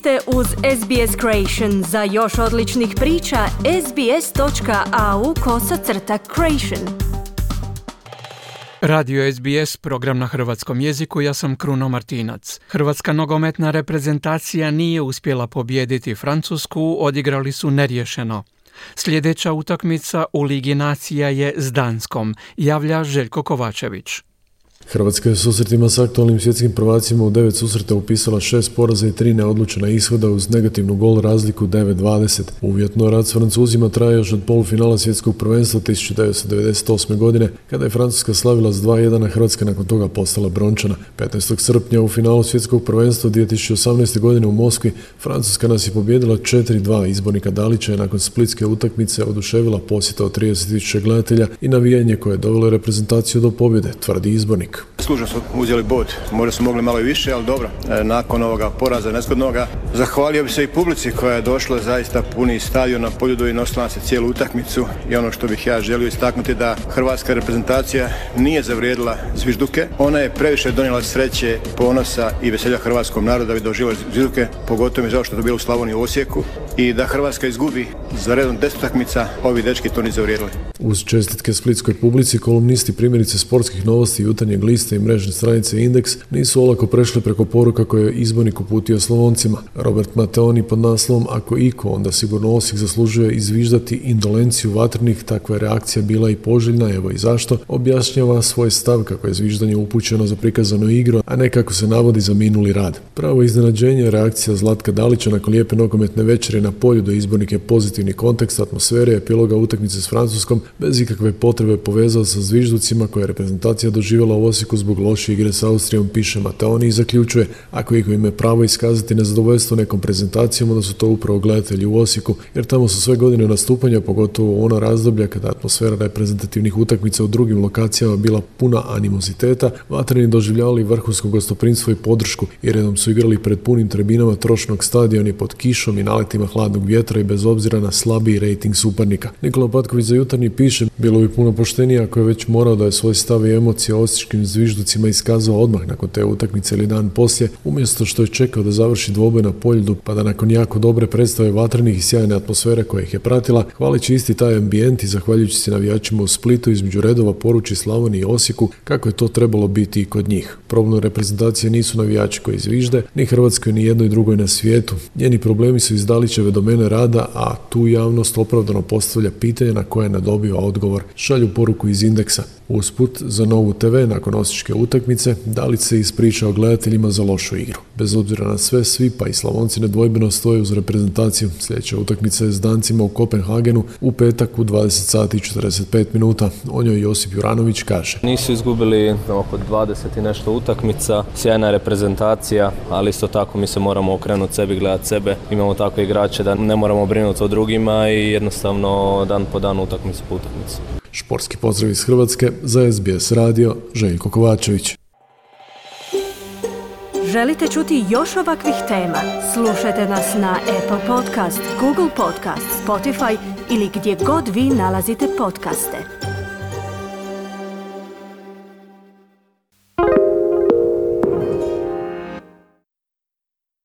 ste uz SBS Creation. Za još odličnih priča, sbs.au kosacrta creation. Radio SBS, program na hrvatskom jeziku, ja sam Kruno Martinac. Hrvatska nogometna reprezentacija nije uspjela pobijediti Francusku, odigrali su neriješeno. Sljedeća utakmica u Ligi nacija je s Danskom, javlja Željko Kovačević. Hrvatska je susretima s aktualnim svjetskim prvacima u devet susreta upisala šest poraza i tri neodlučena ishoda uz negativnu gol razliku 9-20. Uvjetno rad s Francuzima traje još od polufinala svjetskog prvenstva 1998. godine, kada je Francuska slavila s 2-1, a Hrvatska nakon toga postala brončana. 15. srpnja u finalu svjetskog prvenstva 2018. godine u Moskvi Francuska nas je pobjedila 4-2. Izbornika Dalića je nakon splitske utakmice oduševila posjeta od 30.000 gledatelja i navijanje koje je dovelo reprezentaciju do pobjede, tvrdi izbornik. Služno su uzeli bod, možda su mogli malo i više, ali dobro. E, nakon ovoga poraza nesgodnoga, zahvalio bi se i publici koja je došla zaista puni stadion na poljudu i nosila se cijelu utakmicu i ono što bih ja želio istaknuti da hrvatska reprezentacija nije zavrijedila zvižduke. Ona je previše donijela sreće, ponosa i veselja hrvatskom narodu da bi doživjela zvižduke, pogotovo mi žao što je to bilo u Slavoniji u Osijeku i da Hrvatska izgubi za redom deset utakmica, ovi dečki to nisu zavrijedili. Uz čestitke splitskoj publici, kolumnisti primjerice sportskih novosti i jutarnjeg lista mrežne stranice Indeks nisu olako prešli preko poruka koje je izbornik uputio Slavoncima. Robert Mateoni pod naslovom Ako iko, onda sigurno Osijek zaslužuje izviždati indolenciju vatrenih, takva je reakcija bila i poželjna, evo i zašto, objašnjava svoj stav kako je zviždanje upućeno za prikazanu igru, a ne kako se navodi za minuli rad. Pravo iznenađenje je reakcija Zlatka Dalića nakon lijepe nogometne večere na polju do izbornike pozitivni kontekst atmosfere epiloga utakmice s Francuskom bez ikakve potrebe povezao sa zvižducima koje je reprezentacija doživjela u Osijeku zbog loše igre s Austrijom, piše Mateoni i zaključuje ako iko ime pravo iskazati nezadovoljstvo nekom prezentacijom, onda su to upravo gledatelji u Osijeku, jer tamo su sve godine nastupanja, pogotovo ona razdoblja kada atmosfera reprezentativnih utakmica u drugim lokacijama bila puna animoziteta, vatreni doživljavali vrhunsko gostoprinstvo i podršku i redom su igrali pred punim trebinama trošnog i pod kišom i naletima hladnog vjetra i bez obzira na slabiji rejting suparnika. Nikola Patković za jutarnji piše, bilo bi puno poštenije ako je već morao da je svoj stav i emocije osječkim zvižducima iskazao odmah nakon te utakmice ili dan poslije, umjesto što je čekao da završi dvobe na poljudu, pa da nakon jako dobre predstave vatrenih i sjajne atmosfere koja ih je pratila, hvalići isti taj ambijent i zahvaljujući se navijačima u Splitu između redova poruči Slavoniji i Osijeku kako je to trebalo biti i kod njih. Problem reprezentacije nisu navijači koji zvižde, ni Hrvatskoj ni jednoj drugoj na svijetu. Njeni problemi su iz Dalićeve domene rada, a tu javnost opravdano postavlja pitanje na koje ne dobiva odgovor. Šalju poruku iz indeksa. Usput, za novu TV nakon osječke utakmice, Dalić se ispričao gledateljima za lošu igru. Bez obzira na sve, svi pa i Slavonci nedvojbeno stoje uz reprezentaciju. Sljedeća utakmica je s Dancima u Kopenhagenu u petak u 20 sati i 45 minuta. O njoj Josip Juranović kaže. Nisu izgubili oko 20 i nešto utakmica, sjajna reprezentacija, ali isto tako mi se moramo okrenuti sebi, gledati sebe. Imamo takve igrače da ne moramo brinuti o drugima i jednostavno dan po dan utakmicu po utakmicu. Športski pozdrav iz Hrvatske za SBS radio Željko Kovačević. Želite čuti još ovakvih tema? Slušajte nas na Apple Podcast, Google Podcast, Spotify ili gdje god vi nalazite podcaste.